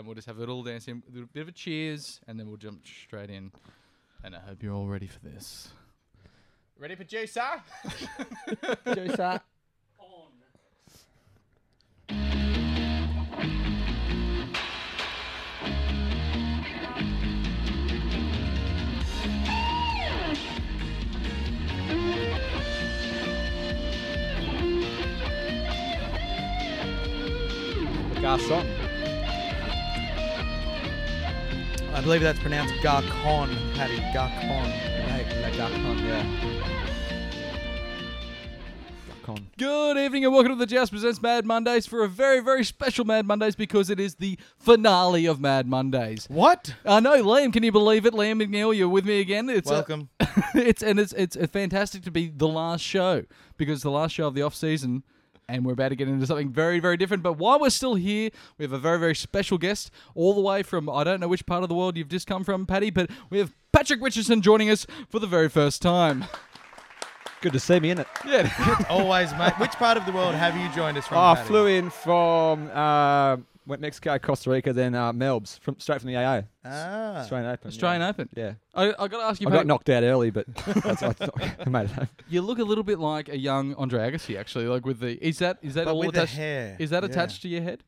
and we'll just have a little dancing, a little bit of a cheers, and then we'll jump straight in. And I hope you're all ready for this. Ready, producer? Juicer. Garçon. I believe that's pronounced Garcon, Paddy. Garcon. Right, like Garçon, yeah. Garçon. Good evening and welcome to the Joust Presents Mad Mondays for a very, very special Mad Mondays because it is the finale of Mad Mondays. What? I know, Liam. Can you believe it? Liam McNeil, you're with me again. It's uh, Welcome. it's and it's it's fantastic to be the last show because the last show of the off season. And we're about to get into something very, very different. But while we're still here, we have a very, very special guest all the way from I don't know which part of the world you've just come from, Paddy, but we have Patrick Richardson joining us for the very first time. Good to see me, innit? Yeah. Always, mate. Which part of the world have you joined us from? Oh, I Paddy? flew in from uh, went Mexico, Costa Rica, then uh, Melbs, from straight from the AA, Ah. Australian Open. Australian Open. Yeah, I, I got to ask you, I Pat, got knocked out early, but that's why I made it home. you look a little bit like a young Andre Agassi, actually. Like with the is that is that But all with the attached? hair. Is that Yeah. attached to your head?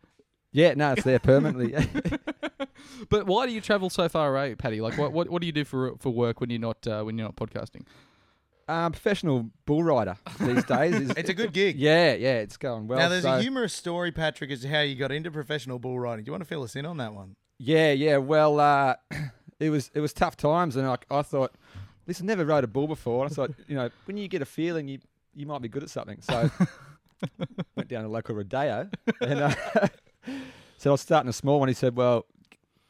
Yeah, no, it's there permanently. But why do you travel so far away, Patty? Like, what, what, what do you do for for work when you're not uh, when you're not podcasting? Um, professional bull rider these days. Is, It's a good gig. yeah, yeah, it's going well. now, there's so- a humorous story, Patrick, as to how you got into professional bull riding. Do you want to fill us in on that one? Yeah, yeah. Well, uh, it was it was tough times, and I, I thought, listen, never rode a bull before. And I thought, you know, when you get a feeling, you you might be good at something. So went down to local rodeo, and uh, said I was starting a small one. He said, well.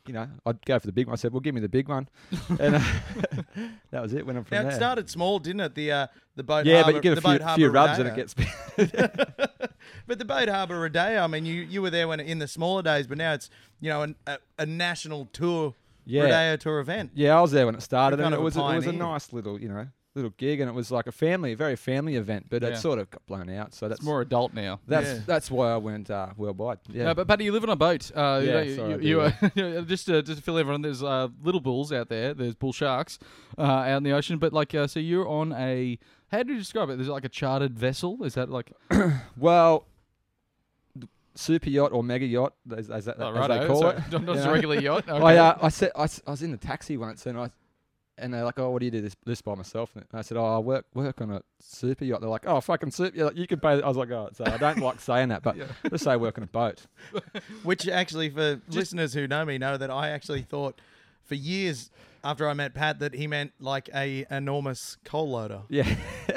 You know, I'd go for the big one. I said, "Well, give me the big one," and uh, that was it. Went on from Now, there. it started small, didn't it? The uh, the boat yeah, harbour, but you get the a few, few rubs and it gets. but the boat harbour rodeo. I mean, you, you were there when in the smaller days, but now it's you know an, a, a national tour Yeah. rodeo tour event. Yeah, I was there when it started, and it was a, it was a nice little, you know, little gig, and it was like a family, a very family event, but Yeah. it sort of got blown out. So that's It's more adult now. That's Yeah. that's why I went uh, worldwide. Yeah, No, but Paddy, you live on a boat. Uh, you Yeah, know, you, sorry, I you, you, uh, just to, just to fill everyone. There's uh, little bulls out there. There's bull sharks uh, out in the ocean. But like, uh, so you're on a. How do you describe it? Is it like a chartered vessel? Is that like? well, th- super yacht or mega yacht, as, as, that- Oh, as they call so it. Not, not just a know? regular yacht. Okay. I, uh, I said I, s- I was in the taxi once, and I and they're like, "Oh, what do you do this this by myself?" And I said, "Oh, I work work on a super yacht." They're like, "Oh, fucking super yacht, you can pay." I was like, "Oh, so I don't like saying that, but let's say I work on a boat." Which actually, for listeners who know me, know that I actually thought for years after I met Pat that he meant like a enormous coal loader. Yeah,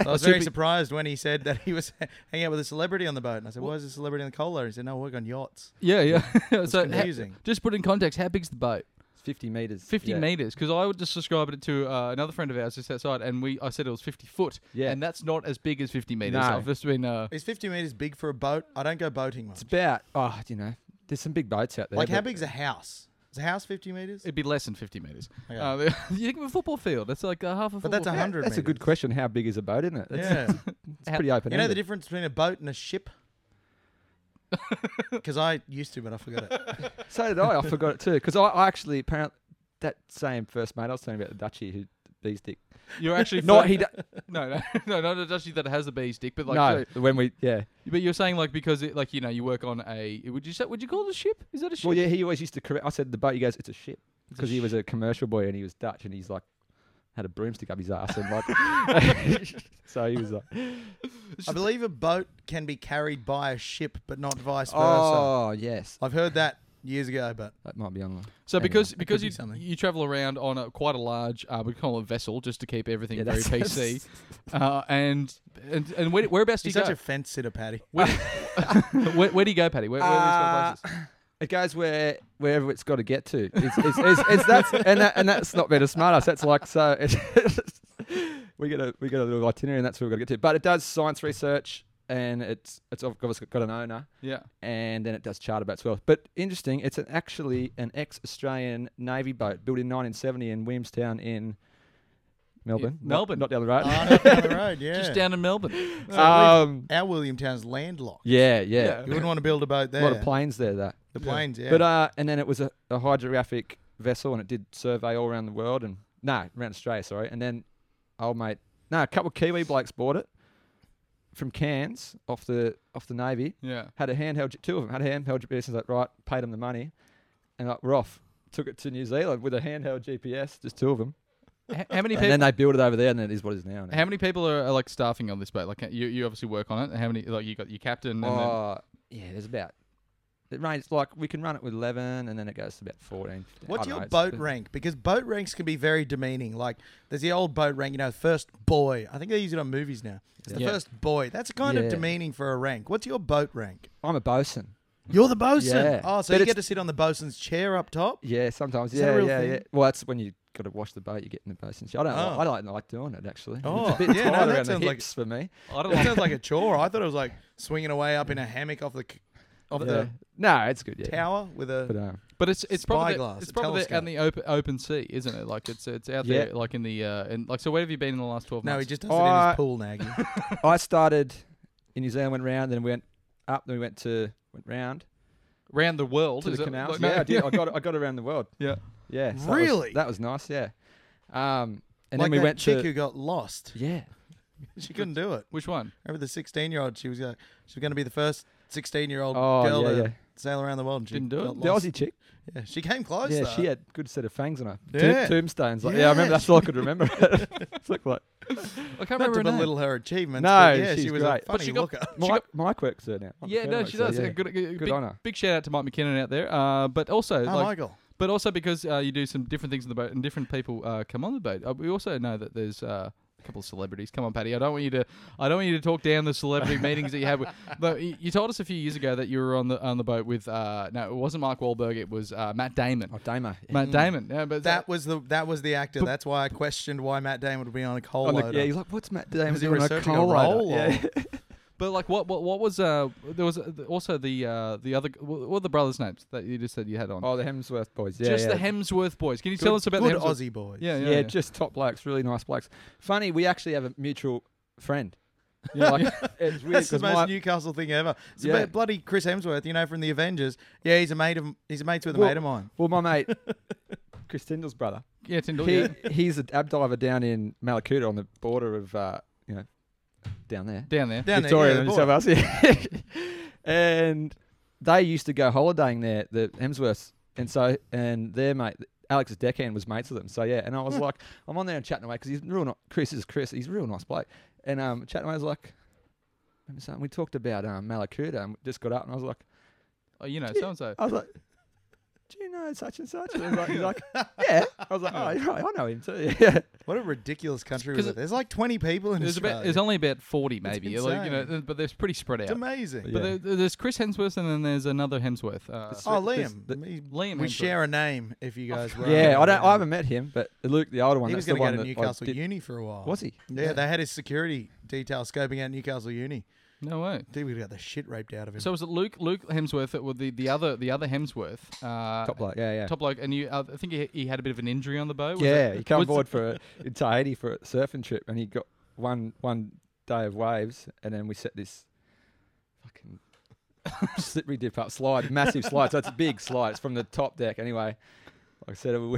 I was very surprised when he said that he was hanging out with a celebrity on the boat, and I said, "Why is a celebrity on the coal loader?" He said, "No, I work on yachts." yeah, yeah. It's so ha- confusing. just put in context. How big's the boat? Fifty meters. 50 yeah. meters because I would just describe it to uh, another friend of ours just outside, and we I said it was 50 foot, Yeah. and that's not as big as 50 meters. No. I've just been uh, Is 50 meters big for a boat? I don't go boating much. It's about oh, you know, there's some big boats out there. Like how but- big's a house? Is a house 50 meters? it'd be less than 50 meters. Okay. Uh, you think of a football field? That's like uh, half a But that's a field. hundred. That's a good question. How big is a boat, isn't it? That's, Yeah. it's pretty open. you know the difference between a boat and a ship? Because I used to, but I forgot it. So did I. I forgot it too. Because I, I actually apparently that same first mate I was telling about the Dutchie who bees dick. You're actually Not he. Do- no, no, no, not a dusty that has a bee's dick, but like, no, so- when we yeah. but you're saying like because it like you know you work on a would you say would you call it a ship? Is that a ship? Well, yeah. He always used to correct. I said the boat. He goes, it's a ship because he was a commercial boy and he was Dutch and he's like had a broomstick up his ass and like. so he was like, I believe a boat can be carried by a ship, but not vice versa. oh yes, I've heard that years ago, but that might be on. the- So Anyway, because because you something. you travel around on a, quite a large uh, we call it a vessel just to keep everything Yeah, very PC. uh, and and and where, whereabouts do he's you such go? a fence sitter, Paddy. where, where, where do you go, Paddy? Where, where are these Uh, places? It goes where wherever it's got to get to. It's, it's, it's, it's that's and that, and that's not a smart ass. That's like so. It's, we get a we get a little itinerary, and that's where we got to get to. But it does science research, and it's it's obviously got an owner, Yeah. and then it does charter boats as well. But interesting, it's an, actually an ex-Australian Navy boat built in 1970 in Williamstown in Melbourne, not- Melbourne. not, down the road. Oh, not down the road, yeah. Just down in Melbourne. So um, our Williamtown's landlocked. yeah, yeah, You wouldn't want to build a boat there. a lot of planes there though. The planes, yeah. But uh, and then it was a, a hydrographic vessel, and it did survey all around the world, and no, around Australia, sorry. And then old mate, no, a couple of Kiwi blokes bought it from Cairns off the off the Navy. Yeah. Had a handheld, G- two of them had a handheld GPS. And like, right, paid them the money, and like, we're off. Took it to New Zealand with a handheld GPS, just two of them. H- how many people? And then they build it over there, and it is what it is now. How many people are, are like staffing on this boat? Like you, you obviously work on it. How many? Like you got your captain. And then, Oh, yeah, there's about. It ranges like we can run it with eleven, and then it goes to about fourteen. 15. What's your know, boat but- rank? Because boat ranks can be very demeaning. Like there's the old boat rank, you know, first boy. I think they use it on movies now. It's the Yeah. first boy. That's kind of demeaning for a rank. What's your boat rank? I'm a bosun. You're the bosun. Yeah. Oh, so But you get to sit on the bosun's chair up top. Yeah, sometimes. Is that a yeah, real yeah, thing? yeah. Well, that's when you got to wash the boat. You get in the bosun's. chair. I don't. Oh. Like, I don't like doing it actually. Oh, it's a bit yeah, no, that sounds like- for me. I don't That like. sounds like a chore. I thought it was like swinging away up in a hammock off the c- off Yeah. No, it's good. Yeah. tower with a. But um, But it's it's probably the- Spyglass, it's probably the, telescope. on the open open sea, isn't it? Like it's it's out Yeah. there, like in the uh, and like so. Where have you been in the last twelve no, months? No, he just does it in I- his pool, Nagy. I started in New Zealand, went round, then went up, then we went to went round round the world. to is the it? canals. Like, no- yeah, I did. I got I got around the world. yeah. Yeah. so that was- Really? that was nice. Yeah. Um, and like then we that went chick to who got lost. yeah. She couldn't do it. Which one? Remember the 16 year old? She was uh, she was going to be the first 16 year old Oh girl yeah, to yeah. sail around the world. And she Didn't do it. got The lost. Aussie chick. Yeah, she came close. yeah, though. she had good set of fangs on her. To- Yeah. tombstones. Like, yeah, I remember. Yeah, That's all I could remember. it's like, like I can't Not remember to her name. belittle her achievements. No, but yeah, she she's was great. a But funny she got- looker. She Mike, Mike works there now. Mike Yeah, McKenna no, works she there, does. yeah. Good, good, big, on big shout out to Mike McKinnon out there. Uh, but also, Oh, like, Michael. But also because uh, you do some different things on the boat, and different people uh, come on the boat. Uh, we also know that there's uh, a couple of celebrities. Come on, Paddy. I don't want you to. I don't want you to talk down the celebrity meetings that you have. With, but you, you told us a few years ago that you were on the on the boat with. Uh, no, it wasn't Mark Wahlberg. It was uh, Matt Damon. Oh, Damo. Yeah. Matt Damon. Yeah, but That was the that was the actor. That's why I questioned why Matt Damon would be on a coal On the- loader. yeah, he's like, what's Matt Damon doing on a coal loader?" Yeah. But like, what what what was uh? There was uh, also the uh the other. What were the brothers' names that you just said you had on? Oh, the Hemsworth boys. Yeah, just yeah. the Hemsworth boys. Can you good, tell us about good the Hemsworth? Aussie boys. Yeah, yeah, yeah, yeah. just top blokes, really nice blokes. Funny, we actually have a mutual friend. You know, like, it's weird That's the because most my Newcastle thing ever. It's Yeah. about bloody Chris Hemsworth, you know, from the Avengers. Yeah, he's a mate of he's a mates with a Well- mate of mine. well, my mate Chris Tyndall's brother. yeah, Tyndall. He yeah. he's an ab diver down in Mallacoota on the border of uh, you know down there. down there. Down Victoria there, and yeah, New South Wales. Yeah. and they used to go holidaying there, the Hemsworths, and so and their mate Alex's deckhand was mates with them. So yeah, and I was like, I'm on there and chatting away because he's real. Not, Chris is Chris. He's a real nice bloke. And um, chatting away, I was like, remember something? We talked about um Mallacoota and we just got up, and I was like, Oh, you know, Yeah. so and so. I was like. Do you know such and such? And he's like, he's like, yeah. I was like, oh, you're right. I know him too. Yeah. What a ridiculous country we live. There's like 20 people in There's Australia. about there's only about forty maybe, like, you know, but they're pretty spread it's out. amazing. Yeah. But there, there's Chris Hemsworth and then there's another Hemsworth. Uh, Oh, Liam. the- We- Liam we Hemsworth. share a name if you guys were. Yeah, I don't. I haven't met him, but Luke, the older one, He was that's going the to one go to Newcastle Uni for a while. Was he? Yeah, they had his security detail scoping out Newcastle Uni. No way. I think we got the shit raped out of him. So was it Luke Luke Hemsworth that was the, the other the other Hemsworth uh, Top bloke. Yeah, yeah. top bloke and you uh, I think he, he had a bit of an injury on the boat. Was yeah, it- he came aboard for a, in Tahiti for a surfing trip, and he got one one day of waves, and then we set this fucking slippery dip up slide, massive slide. So it's a big slide. It's from the top deck anyway. Like I said, we,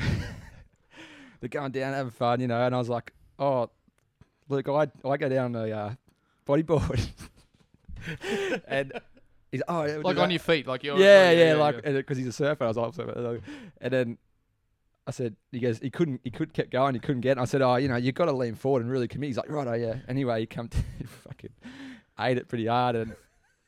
they're going down having fun, you know. And I was like, oh, look, I I go down the uh, bodyboard, and he's oh yeah, like on your feet, like you're yeah, yeah, like because he's a surfer. I was like, surfer. and then I said, he goes, he couldn't, he could kept going, he couldn't get. it. I said, oh, you know, you got to lean forward and really commit. He's like, right, oh yeah. Anyway, he come, to, he fucking ate it pretty hard, and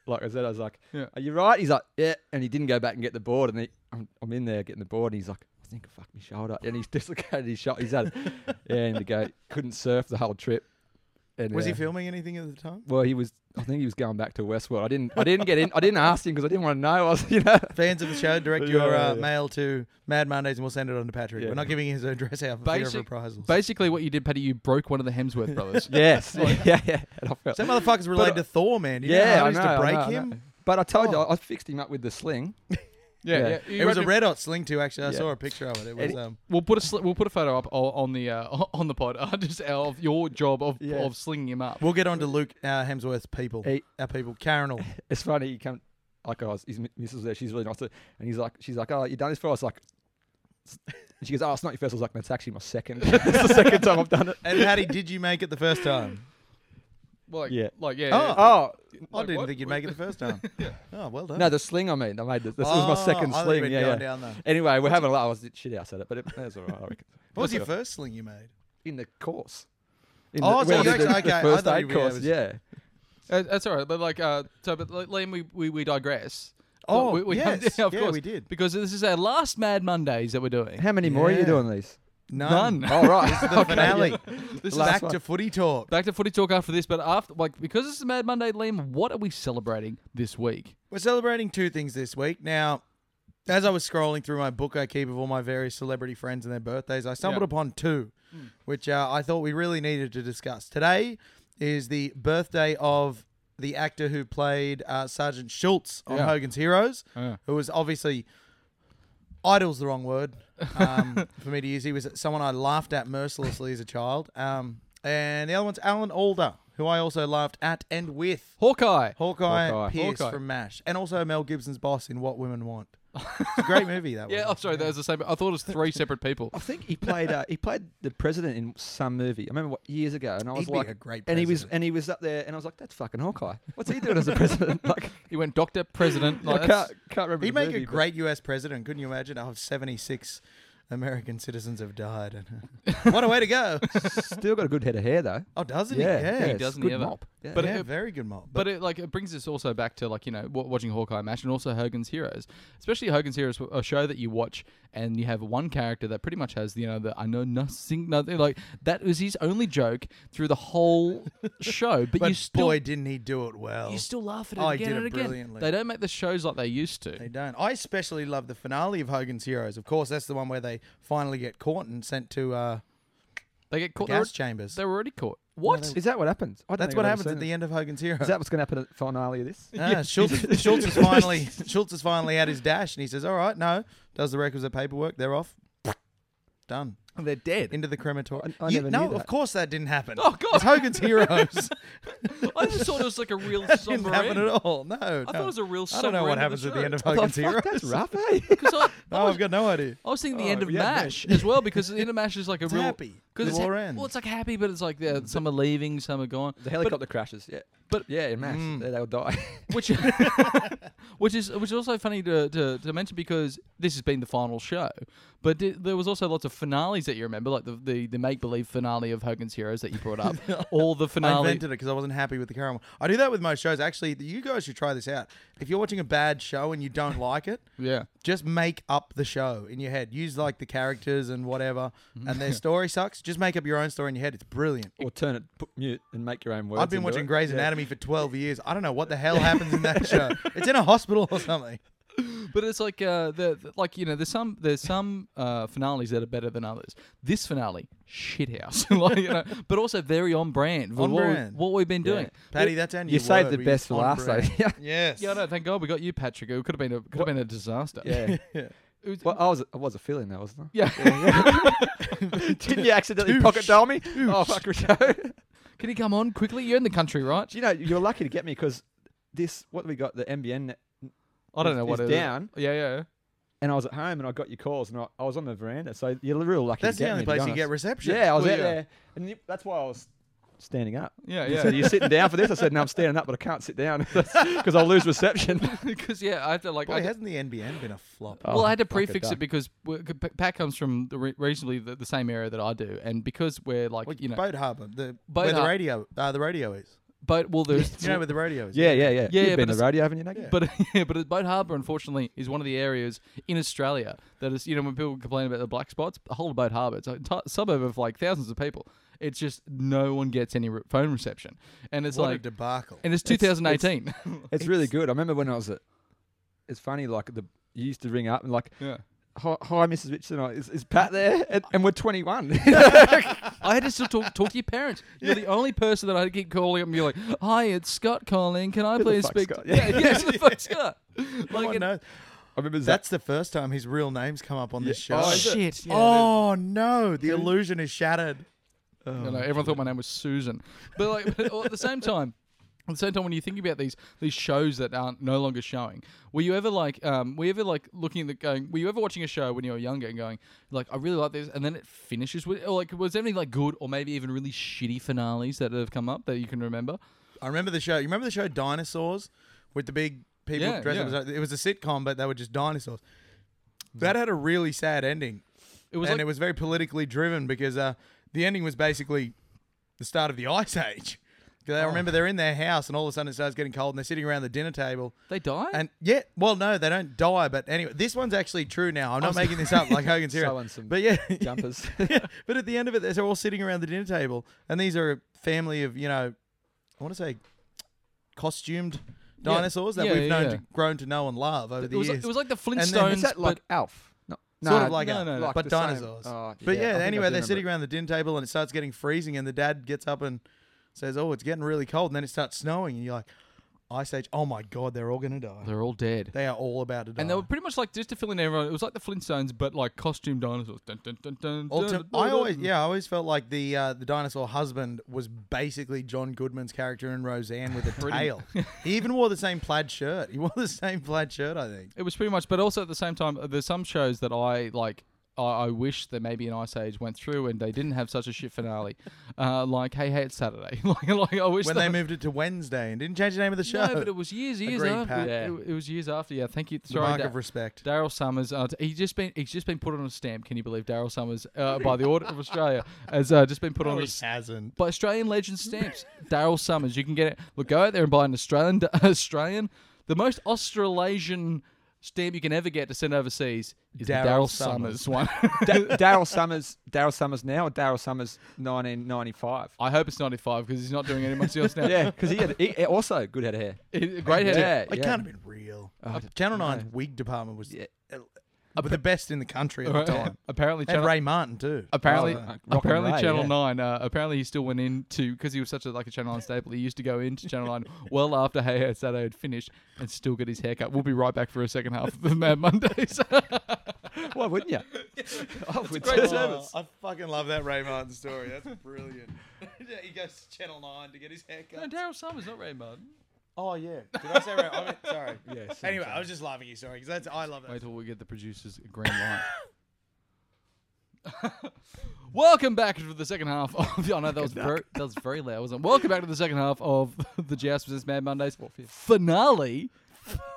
like I said, I was like, Yeah. are you right? He's like, yeah, and he didn't go back and get the board, and he, I'm, I'm in there getting the board, and he's like. I think I fucked my shoulder, and he's dislocated his shot. He's had, yeah, and the guy couldn't surf the whole trip. And, was he uh, filming anything at the time? Well, he was. I think he was going back to Westworld. I didn't. I didn't get in. I didn't ask him because I didn't want to know. I was, you know. Fans of the show, direct Yeah, your uh, yeah. mail to Mad Mondays and we'll send it on to Patrick. Yeah. We're not giving his address out for fear of reprisals. Basically, what you did, Paddy, you broke one of the Hemsworth brothers. Yes. yeah, yeah. Felt, Some motherfuckers related But- to Thor, man. You know yeah, how I he know. used to I break know, him? know. But I told you, Oh. I, I fixed him up with the sling. Yeah, Yeah. yeah. It was a red hot sling too. Actually, I Yeah. saw a picture of it. It was um. We'll put a sli- we'll put a photo up on the uh, on the pod. Uh, just of your job of Yeah. of slinging him up. We'll get on to Luke uh, Hemsworth's people. He- Our people. Karen. It's funny. He come like I was. His missus there. She's really nice. To, and he's like, she's like, oh, you done this for? I was like, and she goes, oh, it's not your first. I was like, that's actually my second. it's the second time I've done it. And Paddy, did you make it the first time? Like Yeah. like yeah. Oh. yeah. Oh I Like didn't what? think you'd make it the first time. Yeah. Oh, well done. no, the sling. I mean, I made this. This Oh, was my second I thought you sling. were Yeah, going yeah. down there. Anyway, we're having a lot. I was shit house at it, but it, that's all right. I reckon. What was That's your first sling you made? in the course? In Oh, the, so when you I did the- actually- the okay, I first thought aid you- yeah, it course. was- Yeah. Uh, that's all right. But like uh, so, but like, Liam, we, we we digress. Oh, we, we yes. yeah, of Yeah, course, we did. because this is our last Mad Mondays that we're doing. How many more are Yeah. you doing these? None. None. Oh right. This is the Okay, finale. yeah. This is Back one. to footy talk. Back to footy talk after this, but after like because this is Mad Monday, Liam, what are we celebrating this week? We're celebrating two things this week. Now, as I was scrolling through my book I keep of all my various celebrity friends and their birthdays, I stumbled Yeah. upon two, which uh, I thought we really needed to discuss. Today is the birthday of the actor who played uh, Sergeant Schultz on Yeah. Hogan's Heroes, Yeah. who was obviously idol's the wrong word um, for me to use. He was someone I laughed at mercilessly as a child. Um, and the other one's Alan Alda, who I also laughed at and with. Hawkeye. Hawkeye, Hawkeye. Pierce Hawkeye. from MASH, and also Mel Gibson's boss in What Women Want. It's a great movie. That Yeah, one. I'm sorry, that was the same. I thought it was three separate people. I think he played. Uh, he played the president in some movie. I remember what, years ago, and I was He'd be like, a great and he was, president. and he was up there, and I was like, that's fucking Hawkeye. What's he doing as a president? Like, He went Doctor President. Like, I can't, can't remember. He'd the make movie, a but- great U.S. president. Couldn't you imagine? Oh, 76 American citizens have died. And what a way to go! Still got a good head of hair though. Oh, doesn't Yeah, he? Yeah, yeah, He it's doesn't good he ever? mop. Yeah. But yeah, it- very good mob. But it like it brings us also back to like you know wa- watching Hawkeye match and also Hogan's Heroes, especially Hogan's Heroes, a show that you watch and you have one character that pretty much has you know the I know nothing nothing like that was his only joke through the whole show, but, But you still boy, didn't he do it well? you still laugh at it Oh, again did and it again. brilliantly. They don't make the shows like they used to. They don't. I especially love the finale of Hogan's Heroes. Of course, that's the one where they finally get caught and sent to uh, They get the caught. gas They chambers. they were already caught. What? Is that what happens? I don't That's think what I've ever happens at seen the end of Hogan's Heroes. Is that what's going to happen at the finale of this? Ah, Schultz, Schultz is finally Schultz is finally at his dash, and he says, "All right, no." Does the requisite paperwork. They're off. Done They're dead. into the crematorium. I- I You- never no, knew of that. course that didn't happen. Oh, God. It's Hogan's Heroes. I just thought it was like a real that somber didn't happen end. at all. No, I thought it was a real. I don't know what happens of at the end of I thought, Hogan's fuck, Heroes. that's rough, eh? because I, Oh, I've got no idea. I was thinking the Oh, end of yeah, Mash as well because the end of Mash is like a It's real happy. Because it's ha- well, it's like happy, but it's like yeah, some are leaving, some are gone. The helicopter crashes. Yeah, But- yeah, in mass, Mm. they, they'll die. which which is which is also funny to, to, to mention because this has been the final show, but di- there was also lots of finales that you remember, like the the, the make believe finale of Hogan's Heroes that you brought up, all the I finale. invented it because I wasn't happy with the current one. I do that with most shows. Actually, you guys should try this out. If you're watching a bad show and you don't like it, Yeah, just make up the show in your head. Use like the characters and whatever, mm-hmm. and their story sucks. Just make up your own story in your head. It's brilliant. or turn it, put mute, and make your own words. I've been into watching it. Grey's Yeah. Anatomy for 12 years. I don't know what the hell happens in that show. It's in a hospital or something. but it's like uh, the, the- like you know, there's some there's some uh, finales that are better than others. This finale, shithouse, like, you know, but also very on brand. with On what, we- brand. what we've been doing. Patty, that's our new You saved word. the We best for on last, though. brand. Yeah. Yes. Yeah, no, thank God we got you, Patrick. It could have been a could have been a disaster. Yeah. It was- well, I was I was a feeling that wasn't yeah. I? Didn't you accidentally pocket dial me? Oh fuck, Richo. Can you come on quickly? You're in the country, right? Do you know you're lucky to get me because this what we got the MBN net, I don't is- know what is it is. down. Yeah, yeah. and I was at home and I got your calls and I, I was on the veranda, so you're real lucky. That's to get the only me, to be place you get reception. Yeah, I was Well, out yeah. there, and you, that's why I was standing up. Yeah, You yeah. said, "Are sitting down for this?" I said, "No, I'm standing up, but I can't sit down because I'll lose reception." Because yeah, I had to like. Boy, I had- hasn't the NBN been a flop? well, I had to fuck it, prefix it done. because we- c- P- Pat comes from the re- reasonably the, the same area that I do, and because we're like Well, you know, Boat Harbour, the Boat where the Har- radio, uh, the radio is. But well, there's You know where the radio is. Yeah, yeah, yeah. Yeah, You've yeah, been but to the it's- radio, haven't you, Nugget? Yeah. But yeah, but Boat Harbour, unfortunately, is one of the areas in Australia that is, you know, when people complain about the black spots, the whole of Boat Harbour, it's a suburb of like thousands of people. It's just no one gets any re- phone reception, and it's what a like, debacle. and it's It's- 2018. It's really good. I remember when I was at. It's funny, like the you used to ring up and like, yeah. "Hi, hi Mrs. Richardson, uh, is, is Pat there?" And, and we're 21. I had to still talk, talk to your parents. You're the only person that I had to keep calling up and be like, "Hi, it's Scott calling. Can I Who the please fuck's speak?" Scott? Yeah, yeah, who the fuck's Scott? No Like, one it- knows. remember Zach. That's the first time his real name's come up on this show. Oh, is it? Shit. Yeah, Oh no, the illusion is shattered. You know, everyone oh, thought my name was Susan. But like but at the same time, at the same time, when you think about these these shows that aren't no longer showing, were you ever like, um, were you ever like looking at the going? Were you ever watching a show when you were younger and going, like, I really like this, and then it finishes with, or like, was there anything like good or maybe even really shitty finales that have come up that you can remember? I remember the show. You remember the show Dinosaurs with the big people Yeah, dressed yeah. up? It was a sitcom, but they were just dinosaurs. That had a really sad ending, It was and like, it was very politically driven because uh, the ending was basically the start of the Ice Age. 'Cause I Oh. remember they're in their house, and all of a sudden it starts getting cold, and they're sitting around the dinner table. they die? And yeah, well, no, they don't die. But anyway, this one's actually true now. I'm not making this up like Hogan's Hero. Sewing some But yeah, jumpers. yeah, but at the end of it, they're all sitting around the dinner table, and these are a family of you know, I want to say, costumed Yeah. dinosaurs that Yeah, we've yeah, known yeah. to, grown to know and love over it the was, years. like, it was like the then- Flintstones, Is that but- like Alf? No, Sort no, of like no, Alf, no, no. like but the same. dinosaurs. Oh, but yeah, I yeah, think I anyway, do they're sitting remember it. around the dinner table, and it starts getting freezing, and the dad gets up and says, "Oh, it's getting really cold," and then it starts snowing, and you're like, "Ice Age! Oh my God, they're all gonna die. they're all dead. They are all about to die." And they were pretty much like just to fill in everyone. It was like the Flintstones, but like costume dinosaurs. Dun, dun, dun, dun, Ultim- dun, I always, yeah, I always felt like the uh, the dinosaur husband was basically John Goodman's character in Roseanne with a tail. he even wore the same plaid shirt. He wore the same plaid shirt, I think. It was pretty much, but also at the same time, uh, there's some shows that I like. I, I wish that maybe an Ice Age went through and they didn't have such a shit finale, uh, like Hey Hey It's Saturday. like, like I wish When they moved it to Wednesday and didn't change the name of the show. No, but it was years, years Agreed, after. Pat. It, it was years after. Yeah, thank you. the Sorry, mark Da- of respect. Daryl Somers. Uh, he's just been he's just been put on a stamp. Can you believe Daryl Somers uh, by the Audit of Australia has uh, just been put No, on a he s- hasn't. by Australian Legend stamps. Daryl Somers. You can get it. Look, go out there and buy an Australian Australian. The most Australasian stamp you can ever get to send overseas is Daryl Daryl Somers. Somers one. Da- Daryl Somers. Daryl Somers now or Daryl Somers 1995. I hope it's 95 because he's not doing any much else now. Yeah, because he had he, he also good head of hair. He- Great head. Yeah, hair. It yeah. can't have been real. Uh, Channel no. 9's wig department was Yeah. Uh, the best in the country at the time. Apparently, Had Channel, Ray Martin too. apparently, Oh, uh, Rock apparently, Ray, Channel yeah. Nine. Uh, apparently, he still went into because he was such a like a Channel Nine staple. He used to go into Channel Nine well after Hey Hey Saturday had finished and still get his haircut. We'll be right back for a second half of the Mad Mondays. Why wouldn't you? oh, with great two- service. I fucking love that Ray Martin story. That's brilliant. he goes to Channel 9 to get his haircut. no, haircut. Daryl Somers, not Ray Martin. Oh, yeah. Did I say Ray? I mean, sorry. Yeah, same, Anyway, same. I was just laughing at you, sorry, because that's I love that. Wait till we get the producers green light. Welcome back to the second half of. Oh no, that was very that was very loud, wasn't it? Welcome back to the second half of the Jazz vs Mad Mondays finale.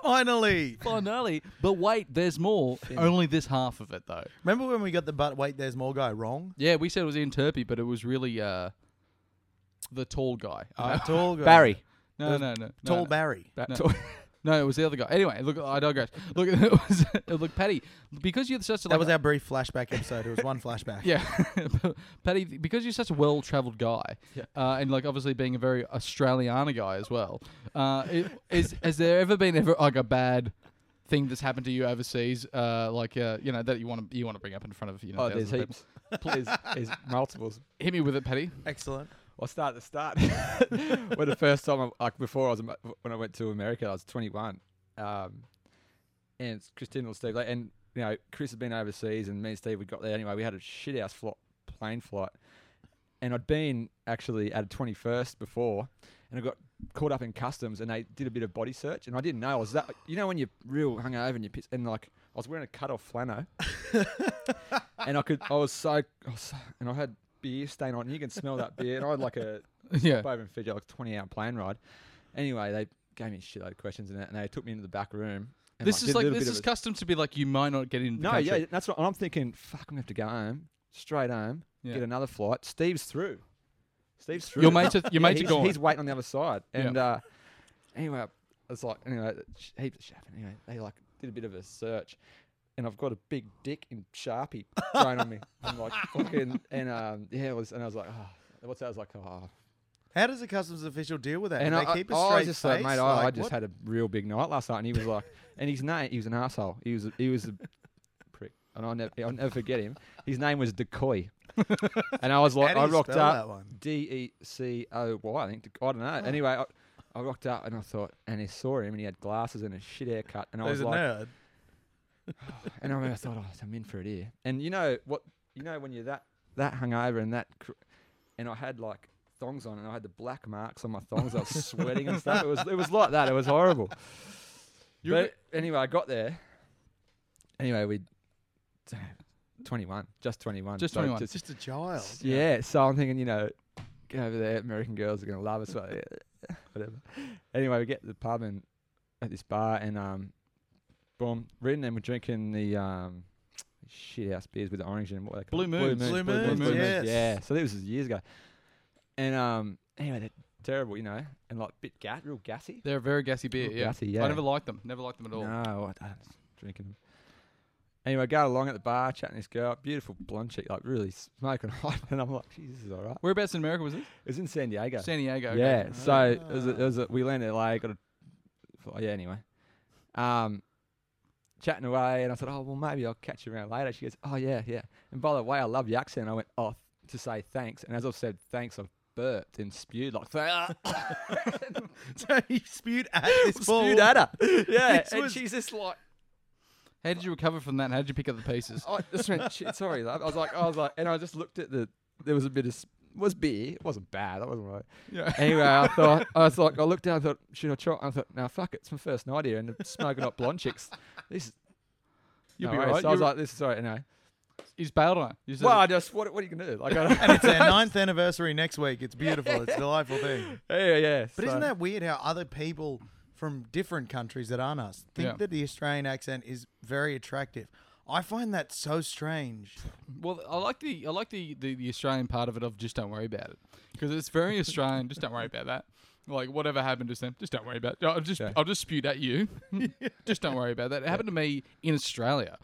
Finally. Finale. But wait, there's more. Only this half of it though. Remember when we got the but wait, there's more guy wrong? Yeah, we said it was Ian Turpie, but it was really uh, the tall guy. Uh, tall guy. Barry. No, no, no, no, Tall no. Barry. Ba- No. No, it was the other guy. Anyway, look, I digress. Look, it was look, Patty, because you're such a That like, was our brief flashback episode. It was one flashback. Yeah, Patty, because you're such a well-travelled guy, Yeah. uh, and like obviously being a very Australiana guy as well, uh, it, is has there ever been ever like a bad thing that's happened to you overseas, uh, like uh, you know that you want to you want to bring up in front of you know? Oh, there's thousands of heaps. there's, there's multiples. Hit me with it, Patty. Excellent. I'll start at the start. when the first time, I, like before I was when I went to America, I was 21, um, and it's Christina and Steve, and you know Chris had been overseas, and me and Steve we got there anyway. We had a shit house flight, plane flight, and I'd been actually at a 21st before, and I got caught up in customs, and they did a bit of body search, and I didn't know I was that. You know when you're real hungover and you piss, and like I was wearing a cut off flannel, and I could, I was so, I was so and I had beer stain on. You can smell that beer, and I had like a yeah, in Fiji, like a 20 hour plane ride. Anyway, they gave me a shitload of questions and, and they took me into the back room. and, this did is a like little this bit of is a- custom to be like you might not get in. The No, country. yeah, that's what and I'm thinking. Fuck, I'm gonna have to go home, straight home, Yeah. get another flight. Steve's through. Steve's through. Your mates, are, your mates are he's, gone. He's waiting on the other side, Yeah. and uh, anyway, it's like anyway, sh- heaps of chaffing. Anyway, they like did a bit of a search, and I've got a big dick in Sharpie thrown on me. I'm like fucking, and um, yeah, it was, and I was like, oh, what's that? I was like, oh, How does a customs official deal with that? and I, they keep a straight I was just uh, like, face? mate, I, I just what? had a real big night last night, and he was like, and his name, he was an asshole. He was, a, he was a prick, and I'll never, I'll never forget him. His name was Decoy, and I was like, How do I you rocked spell up, that one? D E C O Y, I think. I don't know. Anyway, I, I rocked up and I thought, and I saw him, and he had glasses and a shit haircut, and I was a like, nerd. And I, remember I thought, oh, I'm in for it here. And you know what? You know when you're that that hungover and that, cr- and I had like thongs on, and I had the black marks on my thongs. I was sweating and stuff. It was it was like that. It was horrible. You but anyway, I got there. Anyway, we. 21, just 21. Just So 21. It's just a child. yeah, so I'm thinking, you know, get over there, American girls are gonna love us, but yeah, whatever. Anyway, we get to the pub and at this bar, and um, boom, written, and we're drinking the um, shit house beers with the orange and what they call Blue it? Moons. Blue Moons, yes. Yeah, so this was years ago, and um, anyway, they're terrible, you know, and like bit gas, real gassy. They're a very gassy beer. Real Yeah. gassy, yeah. I never liked them. Never liked them at all. No, I, I was drinking them. Anyway, go along at the bar, chatting this girl, beautiful blonde chick, like really smoking hot, and I'm like, "Geez, this is all right." Whereabouts in America was this? It was in San Diego. San Diego. okay. Yeah. So it was, a, it was a, we landed in LA. Got a yeah. Anyway, um, chatting away, and I said, "Oh well, maybe I'll catch you around later." She goes, "Oh yeah, yeah." And by the way, I love your accent. I went, "Oh," to say thanks, and as I've said thanks, I've burped and spewed like that. so he spewed at this ball. spewed at her. Yeah, This and was- she's just like. How did you recover from that? and How did you pick up the pieces? I just went, "Shit, sorry, love." I was like, I was like, and I just looked at the. There was a bit of s- was beer. It wasn't bad. That wasn't right. Yeah. Anyway, I thought I was like, I looked down. I thought, should I try? I thought, no, fuck it. It's my first night here, and smoking up blonde chicks. This is. You'll no be worries. right. So I was You're- like, this is sorry. No. He's bailed on. You said Well, I just what? What are you gonna do? Like, I And it's our ninth anniversary next week. It's beautiful. It's a delightful thing. yeah, yeah. But so- isn't that weird how other people from different countries that aren't us think Yeah. that the Australian accent is very attractive? I find that so strange. Well, I like the I like the, the, the Australian part of it of just don't worry about it because it's very Australian. just don't worry about that. Like whatever happened to them, just don't worry about. It. I'll just Yeah. I'll just spewed at you. just don't worry about that. It happened to me in Australia,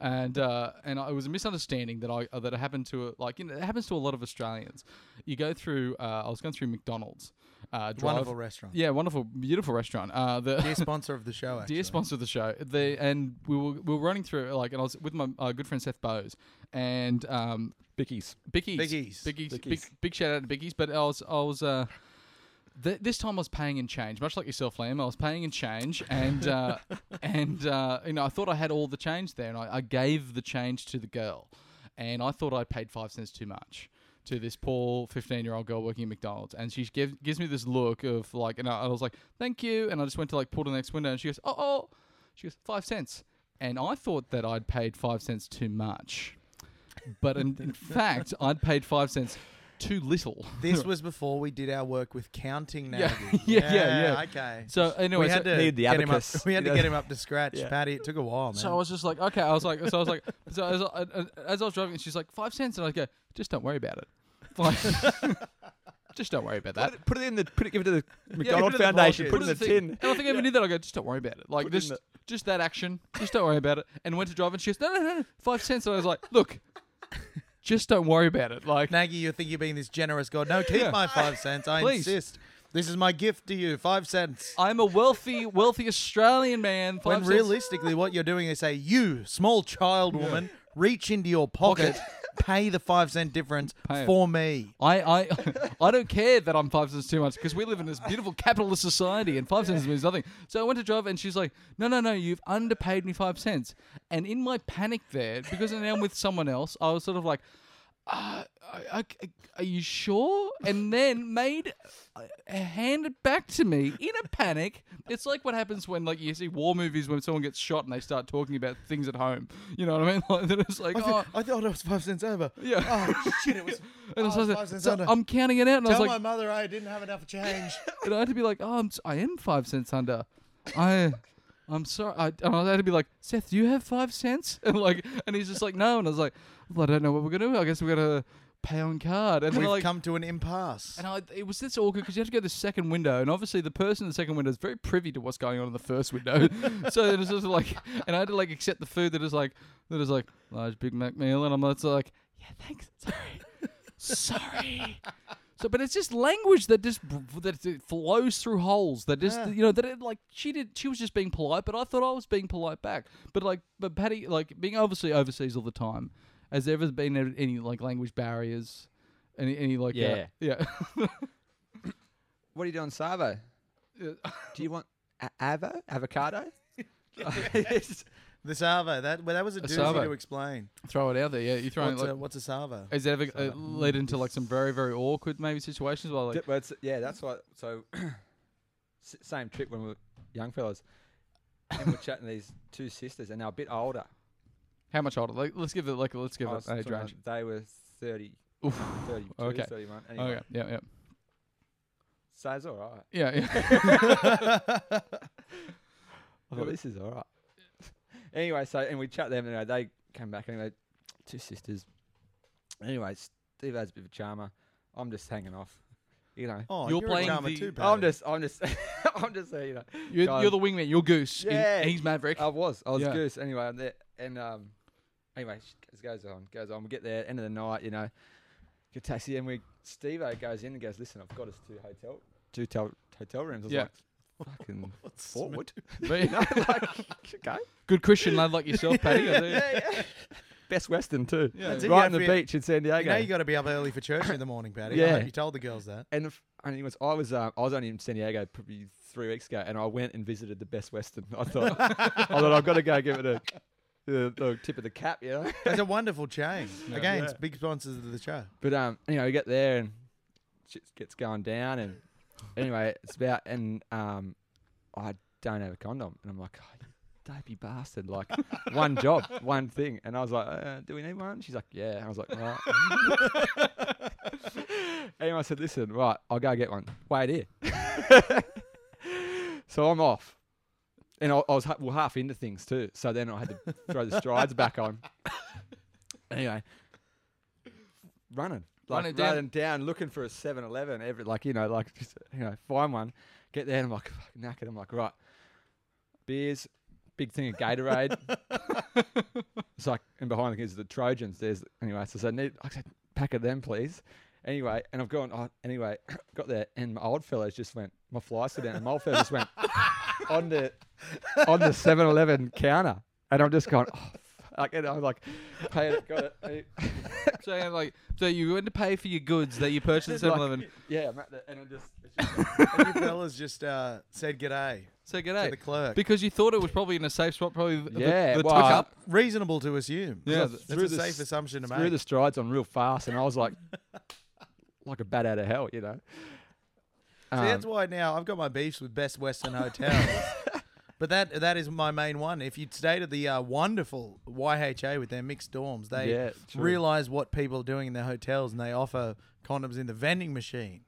and uh, and it was a misunderstanding that I uh, that happened to like you know, it happens to a lot of Australians. You go through. Uh, I was going through McDonald's. Uh, drive, Wonderful restaurant. Yeah, wonderful, beautiful restaurant. Uh, the Dear sponsor of the show, actually. Dear sponsor of the show, the and we were we were running through like, and I was with my uh, good friend Seth Bowes and um, Bickies? Bickies, Biggies. Biggies, Bickies. Big, big shout out to Bickies. But I was I was uh, th- this time I was paying in change, much like yourself, Liam. I was paying in change, and uh, and uh, you know I thought I had all the change there, and I, I gave the change to the girl, and I thought I paid five cents too much. To this poor fifteen-year-old girl working at McDonald's, and she gives gives me this look of like, and I, I was like, "Thank you," and I just went to like pull to the next window, and she goes, "Oh, oh," she goes, five cents," and I thought that I'd paid five cents too much, but in, in fact, I'd paid five cents too little. This was before we did our work with counting Yeah, Nagy. yeah, yeah, yeah. Okay. So anyway, we had so, to Need the get him up. abacus, We had to get him up to scratch, Yeah. Patty. It took a while, man. so I was just like, okay, I was like, so I was like, so as I, as I was driving, she's like five cents, and I go, just don't worry about it. Like, just don't worry about that. Put it, put it in the. Put it. Give it to the put McDonald it in the Foundation. Put it in the thing. tin. And I think even did that. I go, just don't worry about it. Like Put it in just, the- just that action. Just don't worry about it. And went to drive, and she goes, no, no, no, no, five cents. And I was like, look, just don't worry about it. Like, Nagy, you think you're being this generous god? No, keep Yeah. my five cents. I Please. insist. This is my gift to you. Five cents. I'm a wealthy, wealthy Australian man. Five when cents. realistically, what you're doing is say, you, small child woman, reach into your pocket, pay the five cent difference Pay it. for me. I, I, I don't care that I'm five cents too much because we live in this beautiful capitalist society and five cents means nothing. So I went to drive and she's like, no, no, no, you've underpaid me five cents. And in my panic there, because now I'm with someone else, I was sort of like, uh, I, I- are you sure? And then made, uh, handed back to me in a panic. It's like what happens when like you see war movies when someone gets shot and they start talking about things at home. You know what I mean? Like, then it's like, I, oh, thought I thought it was five cents over. yeah. Oh, shit, it was. And oh, so five cents so under. I'm counting it out, and I was Tell like, my mother I didn't have enough change. and I had to be like, oh, I'm, I am five cents under. I, I'm sorry. I, and I had to be like, Seth, do you have five cents? And like, and he's just like, no. And I was like, well, I don't know what we're gonna do. I guess we're gonna pay on card. And We've like, come to an impasse. and I, it was this awkward because you have to go to the second window, and obviously the person in the second window is very privy to what's going on in the first window. so it was just like, and I had to like accept the food that is like that is like large Big Mac meal, and I'm like, yeah, thanks, sorry, sorry. So, but it's just language that just that it flows through holes. That just Yeah. you know that it like she did. She was just being polite, but I thought I was being polite back. But like, but Patty, like being obviously overseas all the time, has there ever been any, any like language barriers? Any any like uh, Yeah. yeah. What are you doing, Savo? Do you want a- avo avocado? It's- The Savo. That well, that was a, A doozy Savo. to explain. Throw it out there. Yeah, you throwing What's, like. a, what's a Savo? is that ever uh, led into like some very very awkward maybe situations Well, like but it's, yeah, that's what. So, s- same trip when we were young fellas, and we're chatting to these two sisters, and they're a bit older. How much older? Like let's give it like let's give I it was an age talking range. about- They were 30, Oof. 32, Okay. 31. Anyway, Okay. Yeah. Yeah. So it's all right. Yeah. Yeah. I thought this is all right. anyway, so and we chat them, and they came back anyway. Two sisters. Anyway, Steve has a bit of a charmer. I'm just hanging off. You know. Oh, You're you're, playing a charmer the- too, I'm just, I'm just, I'm just saying, you know. You're, Go you're the wingman. You're Goose. and- Yeah. And he's Maverick. I was, I was Yeah. goose. Anyway, I'm there, and um, anyway, sh- goes on, goes on. We get there, end of the night, you know, get taxi, and we, Steve goes in and goes, listen, I've got us two hotel, two tel- hotel rooms. I was Yeah. like, fucking What's forward. But- you know, like, okay. Good Christian lad like yourself, Paddy. I yeah, yeah. Best Western too. Yeah. Right you on the have to be- beach in San Diego. You know you got to be up early for church in the morning, Paddy. I Yeah. hope you told the girls that. and the f- and was I was uh, I was only in San Diego probably three weeks ago, and I went and visited the Best Western. I thought I thought I've got to go give it a the, the tip of the cap, you know. It's a wonderful chain. Again, it's big sponsors of the show. But um, you know, we get there and shit gets going down, and anyway, it's about and um, I don't have a condom, and I'm like, oh, you dopey bastard, like one job, one thing, and I was like, uh, do we need one? She's like, yeah, and I was like, right. anyway, I said, listen, right, I'll go get one. Wait here. so I'm off. And I, I was ha- well, half into things too. So then I had to throw the strides back on. Anyway, running, like Running down. running down, looking for a 7-Eleven. Every like you know, like just, you know, find one. Get there, and I'm like fucking knackered. I'm like, right, beers, big thing of Gatorade. it's like, and behind the is the Trojans. There's anyway. So I said, need I said, pack of them, please. Anyway, and I've gone. Oh, anyway, got there, and my old fellows just went. My fly stood down, and my old fellow just went on the on the 7-Eleven counter, and I'm just going. Oh, like, and I'm like, paid it, got it. So yeah, like, so you went to pay for your goods that you purchased at 7-Eleven. Yeah, I'm at the, and I just, it's just And you fellas just uh, said g'day So to the clerk. Because you thought it was probably in a safe spot, probably the, Yeah, the, the well, tuck I- up. Reasonable to assume. Yeah, that's through a the safe s- assumption to threw make. the strides on real fast, and I was like, like a bat out of hell, you know. See, that's Um, why now I've got my beefs with Best Western Hotels. but that that is my main one. If you'd stayed at the uh, wonderful YHA with their mixed dorms, they yeah, realize what people are doing in their hotels and they offer condoms in the vending machine.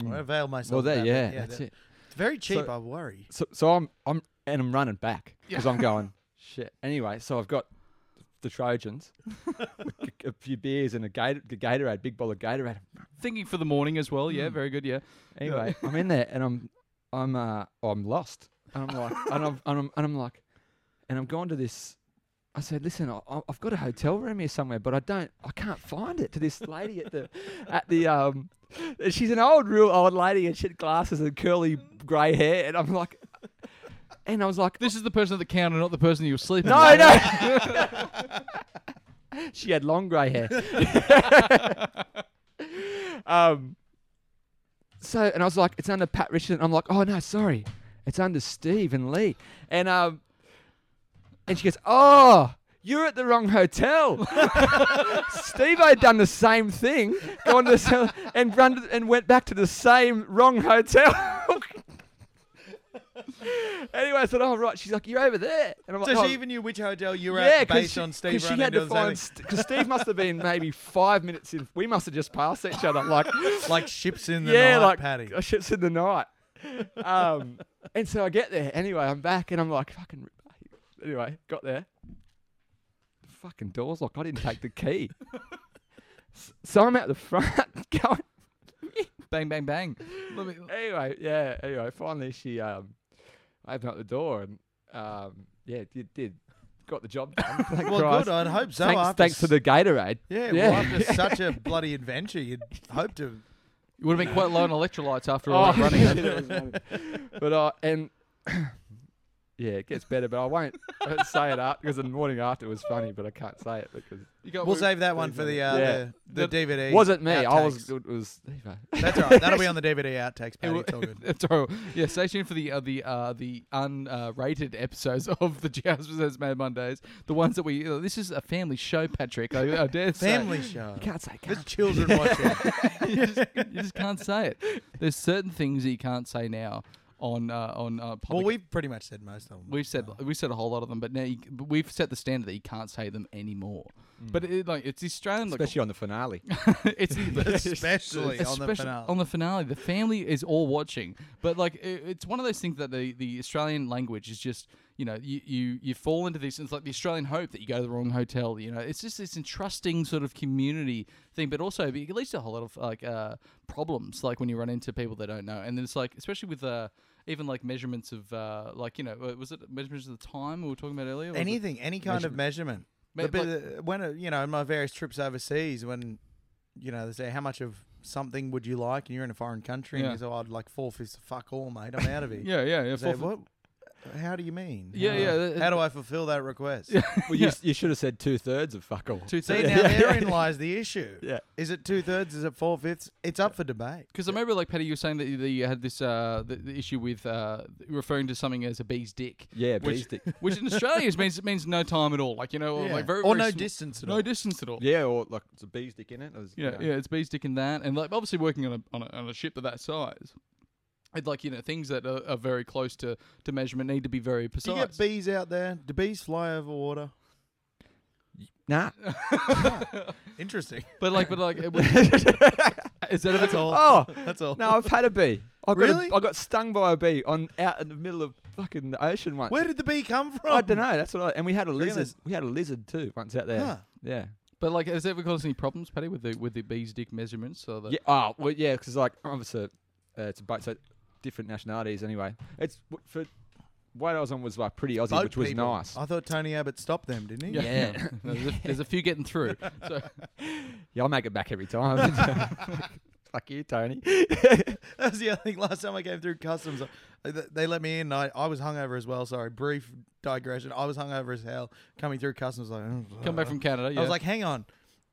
Mm. I avail myself. Well, there, that, yeah, but that's it. It's very cheap. So- I worry. So, so I'm, I'm, and I'm running back because I'm going shit. Anyway, so I've got the Trojans, a, a few beers, and a Gator, Gatorade, big bowl of Gatorade. Thinking for the morning as well. Yeah, very good. Yeah. Anyway, I'm in there and I'm I'm uh I'm lost. And I'm like and I'm and I'm, and I'm like and I'm going to this I said, listen, I, I- I've got a hotel room here somewhere, but I don't, I can't find it. To this lady at the, at the, um, she's an old, real old lady, and she had glasses and curly grey hair, and I'm like, and I was like, This is the person at the counter, not the person you were sleeping no, with. no. No. She had long grey hair. um. So, and I was like, it's under Pat Richardson. I'm like, oh no, sorry, it's under Steve and Lee. And um, and she goes, oh. You're at the wrong hotel. Steve had done the same thing, gone to the, cell and run and went back to the same wrong hotel. anyway, I said, "Oh right." She's like, "You're over there," and I'm like, So "Oh, she even knew which hotel you were yeah, at based she, on Steve she had to find because Steve must have been maybe five minutes in. We must have just passed each other, like like ships in the yeah, night, like Paddy. uh, shits in the night. Um, and so I get there anyway. I'm back and I'm like fucking. Anyway, got there. The fucking door's locked. I didn't take the key. So I'm out the front going. Bang, bang, bang. Me, Anyway, yeah. Anyway, finally she um opened up the door and um yeah did did got the job done. Thank Well, Christ. good. I'd hope so. thanks, after thanks to the Gatorade. yeah, Yeah. Well, after such a bloody adventure, you'd hope to. you would have been quite low on electrolytes after all that Oh, running. yeah, that was but uh, and yeah, it gets better, but I won't I won't say it up because the morning after it was funny, but I can't say it because You got, We'll save that one for the uh, Yeah. the, the DVD. wasn't me. I was outtakes. it was Evo. That's all right. That'll be on the DVD outtakes, It Paddy. wa- It's all good. That's all. Yeah, stay tuned for the uh, the uh, the unrated episodes of the Joust Presents Mad Mondays. The ones that we. Uh, this is a family show, Patrick. I, I dare say. Family show. You can't say There's can't. children watching. you, just, you just can't say it. There's certain things that you can't say now on uh, on uh, public. well, we've pretty much said most of them. We've said we've said a whole lot of them, but now you, but we've set the standard that you can't say them anymore. Mm. But it, like it's the Australian, like, Especially on the finale. it's the, especially on the finale. on the finale, the family is all watching. But like, it, it's one of those things that the, the Australian language is just, you know, you, you you fall into this. It's like the Australian hope that you go to the wrong hotel. You know, it's just this entrusting sort of community thing, but also it leads to a whole lot of like uh, problems, like when you run into people they don't know, and then it's like, especially with uh, even like measurements of uh, like you know, uh, was it measurements of the time we were talking about earlier? Anything, any kind of measurement. Me- The bit- like- uh, when uh, you know, in my various trips overseas, when you know they say how much of something would you like, and you're in a foreign country, Yeah. and you say, oh, "I'd like four fifths of fuck all, mate. I'm out of here." yeah, yeah, yeah. Say, what? How do you mean? Yeah, How- yeah, How do I fulfill that request? Yeah. well, you, you should have said two thirds of fuck all. Two See, thirds. now therein lies the issue. Yeah. Is it two thirds? Is it four fifths? It's up for debate. Because I remember, like Patty, you were saying that you, that you had this uh, the, the issue with uh, referring to something as a bee's dick, Yeah, Which- bees stick. which in Australia means it means no time at all. Like you know, or Yeah. like very, or very no sm- distance at no all. distance at all. Yeah, or like it's a bee's dick in it. it was, Yeah, you know. yeah, it's bees dick in that, and like obviously working on a on a, on a ship of that size, it's like you know things that are, are very close to, to measurement need to be very Do precise. you get bees out there? Do bees fly over water? Nah. Interesting. but like, but like, it would- instead of That's all. Oh That's all. no, I've had a bee. I got Really? A, I got stung by a bee on out in the middle of fucking the ocean once. Where did the bee come from? I don't know. That's what. I, and we had a Really? lizard. We had a lizard too once out there. Huh. Yeah. but like, has it ever caused any problems, Patty, with the with the bees dick measurements? So that Yeah. Oh, well, yeah. Because like obviously, uh, it's a boat, so different nationalities anyway. It's w- for what I was on was like pretty Aussie, Boat which was people. nice. I thought Tony Abbott stopped them, didn't he? yeah, there's, a, there's a few getting through. So Yeah, I'll make it back every time. Fuck you, Tony. that was the other thing. Last time I came through customs, uh, th- they let me in. I, I was hungover as well. Sorry, brief digression. I was hungover as hell. Coming through customs, like "Oh, come back from Canada. Yeah. I was like, hang on.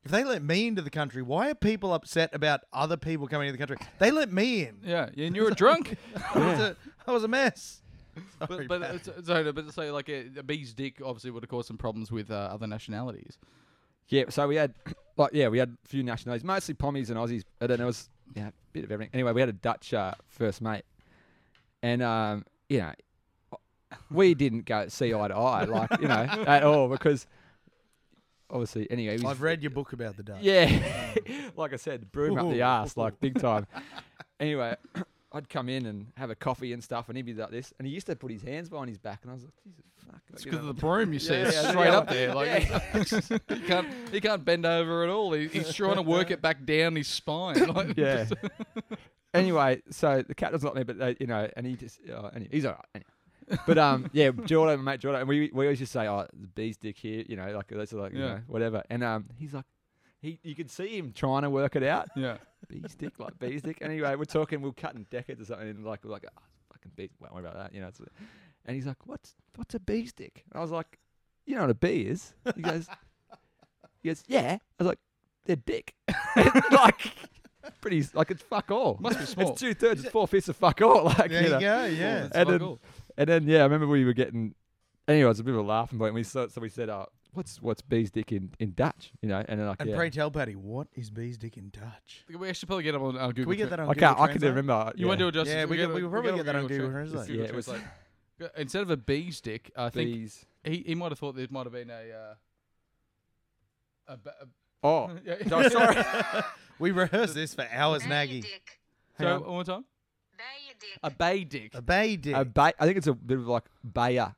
If they let me into the country, why are people upset about other people coming into the country? They let me in. yeah, yeah, and you were a drunk. I, was a, I was a mess. but Sorry, but Pat. it's, so but say like a, a bee's dick obviously would have caused some problems with uh, other nationalities. Yeah, so we had like yeah, we had a few nationalities, mostly Pommies and Aussies, and then it was yeah, a bit of everything. Anyway, we had a Dutch uh, first mate, and um, you know, we didn't go see eye to eye, like you know, at all because obviously anyway. was- I've read your book about the Dutch. yeah, like I said, broom up the Ooh. ass like big time. anyway, I'd come in and have a coffee and stuff, and he'd be like this, and he used to put his hands behind his back, and I was like, Jesus fuck. It's because know. of the broom you see. Yeah, it's yeah, straight yeah. up there. Like he can't he can't bend over at all. He, he's trying to work it back down his spine. Like, Yeah. anyway, so the cat doesn't like me, but uh, you know, and he just, uh, anyway, he's all right. Anyway. But um, yeah, Jordan, mate Jordan, and we we always just say, oh, the bee's dick here, you know, like that's like, you Yeah. know, whatever. And um, he's like, he, you could see him trying to work it out. yeah. bee's dick, like bee's dick. Anyway, we're talking, we're cutting decades or something, and like, we're like, oh, fucking bees, won't worry about that, you know. It's, and he's like, what's what's a bee's dick? And I was like, you know what a bee is? He goes, he goes, yeah. I was like, they're dick. like, pretty, like it's fuck all. Must be small. It's two thirds, it's four fifths of fuck all. Like, There you you know. go. Yeah. That's And fuck then- all. And then yeah, I remember we were getting. Anyway, it was a bit of a laughing point. We saw, so we said, "Oh, what's what's bee's dick in, in Dutch?" You know, and then like And yeah. pray tell Paddy, what is bee's dick in Dutch? We should probably get him on uh, Google. Can we get that on I Google can't. I can Translate? remember. You want to do it justice? Yeah, we get could- we could probably it get that on Google Tra- Translate. Yeah, it was- Translate. Instead of a bee's dick, I think bees. he, he might have thought there might have been a. Uh, a, ba- a Oh, yeah. no, sorry. We rehearsed this for hours, Nagy. dick. So on. one more time. Bay dick. A bay dick. A bay dick. a ba- I think it's a bit of like bayer.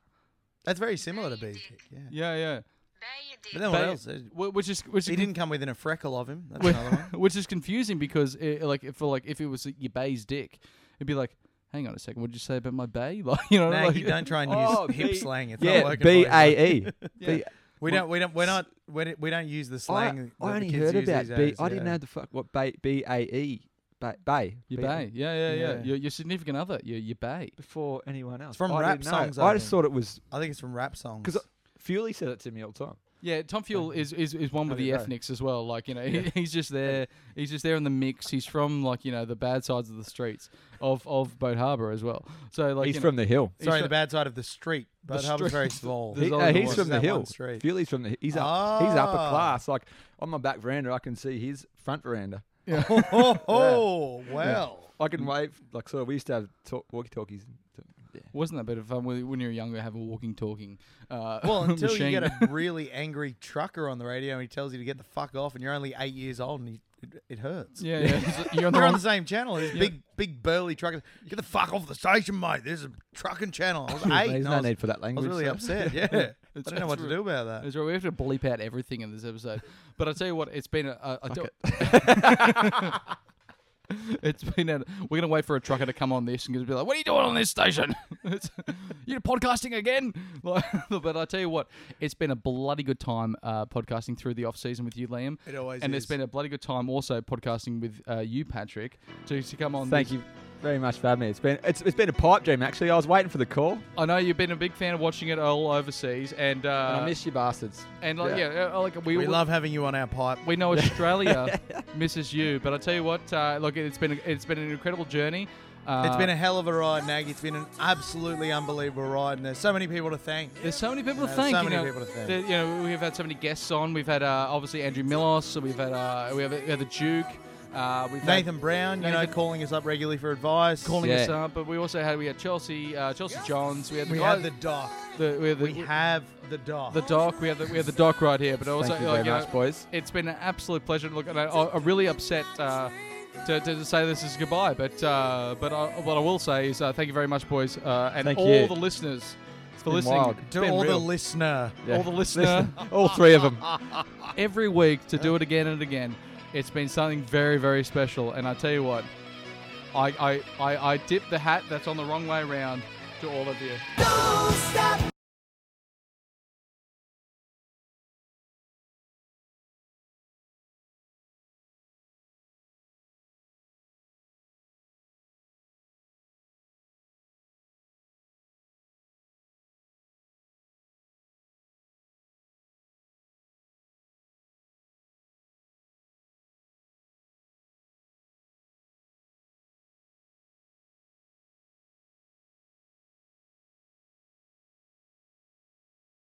That's very similar to Bay bee's dick. dick. Yeah. Yeah, yeah. Bay dick. But then what Bay- else? Wh- Which is which is He didn't come within a freckle of him. That's Wh- another one. which is confusing because it, like if for like if it was your bay's dick, it'd be like, hang on a second, what did you say about my bay? Like you know, Nagy, like, don't try and use Oh, hip B- slang. It's not Yeah, working for you. A E. We don't. We don't. We're not. We don't, we don't use the I, slang. I that the only kids heard use about these B. days, I didn't yeah. know the fuck what B B A E Bay. Bay. Your Bay- bay. Yeah, yeah, yeah. Yeah. Your, your significant other. Your, your bay. Before anyone else. from I rap didn't know. songs, I I just think. thought it was I think it's from rap songs. because Fuely said it to me all the time. Yeah, Tom Fuel is, is, is one with There the you go. ethnics as well. Like you know, he, he's just there. He's just there in the mix. He's from like you know the bad sides of the streets of of Boat Harbour as well. So like he's you know, from the hill. he's Sorry, fro- the bad side of the street. The But Harbour's street. very small. There's He- only uh, he's from the that hill. one street. Fuely's from the. He's up. He's upper Ah. class. Like on my back veranda, I can see his front veranda. oh, oh, oh, well. I can wave like so. We used to have talk, walkie-talkies. Yeah. Wasn't that bit of fun when when you were younger? Have a walking, talking. Uh, Well, until machine. you get a really angry trucker on the radio and he tells you to get the fuck off, and you're only eight years old, and he, it, it hurts. yeah, yeah. You're on the You're on wrong. the same channel. This big, big burly trucker. Get the fuck off the station, mate. There's a trucking channel. I was eight. There's and no I was, need for that language. I was language. really so- upset. Yeah, I It's- didn't know what it's to do about that. That's right. We have to bleep out everything in this episode. But I tell you what, it's been a. a, a it's been a. We're gonna wait for a trucker to come on this and be like, "What are you doing on this station? It's- You're podcasting again?" Like, but I tell you what, it's been a bloody good time uh, podcasting through the off season with you, Liam. It always and is. it's been a bloody good time also podcasting with uh, you, Patrick, to, to come on. Thank this- you very much for having me. It's been it's, it's been a pipe dream actually. I was waiting for the call, I know you've been a big fan of watching it all overseas, and uh, and I miss you bastards. and like, yeah, yeah. uh, like we, we love having you on our pipe. we know Australia misses you, but I tell you what, uh, look, it's been it's been an incredible journey. Uh, It's been a hell of a ride, Nagy. It's been an absolutely unbelievable ride, and there's so many people to thank. There's so many people You to know, thank. so you many know, people to thank. that, you know, we've had so many guests on. We've had uh, obviously Andrew Milos. So we've had uh, we have we have the Duke. Uh, we've had Nathan Brown, you know, calling us up regularly for advice. calling Yeah. us up, but we also had we had Chelsea uh, Chelsea Johns. We had the We guy, have the doc. the, we had the, We have the doc. the doc. We have the we have the doc right here. But also Thank you like, very you much, know, boys. it's been an absolute pleasure to look. And I, I'm really upset uh, to, to say this is goodbye, but uh, but I, what I will say is uh, thank you very much, boys, uh, and Thank all you. the listeners for been listening. wild. It's to been all real. the listener. all the listener all three of them. every week to do it again and again. It's been something very very special, and I tell you what, I I I, I tip the hat that's on the wrong way around to all of you.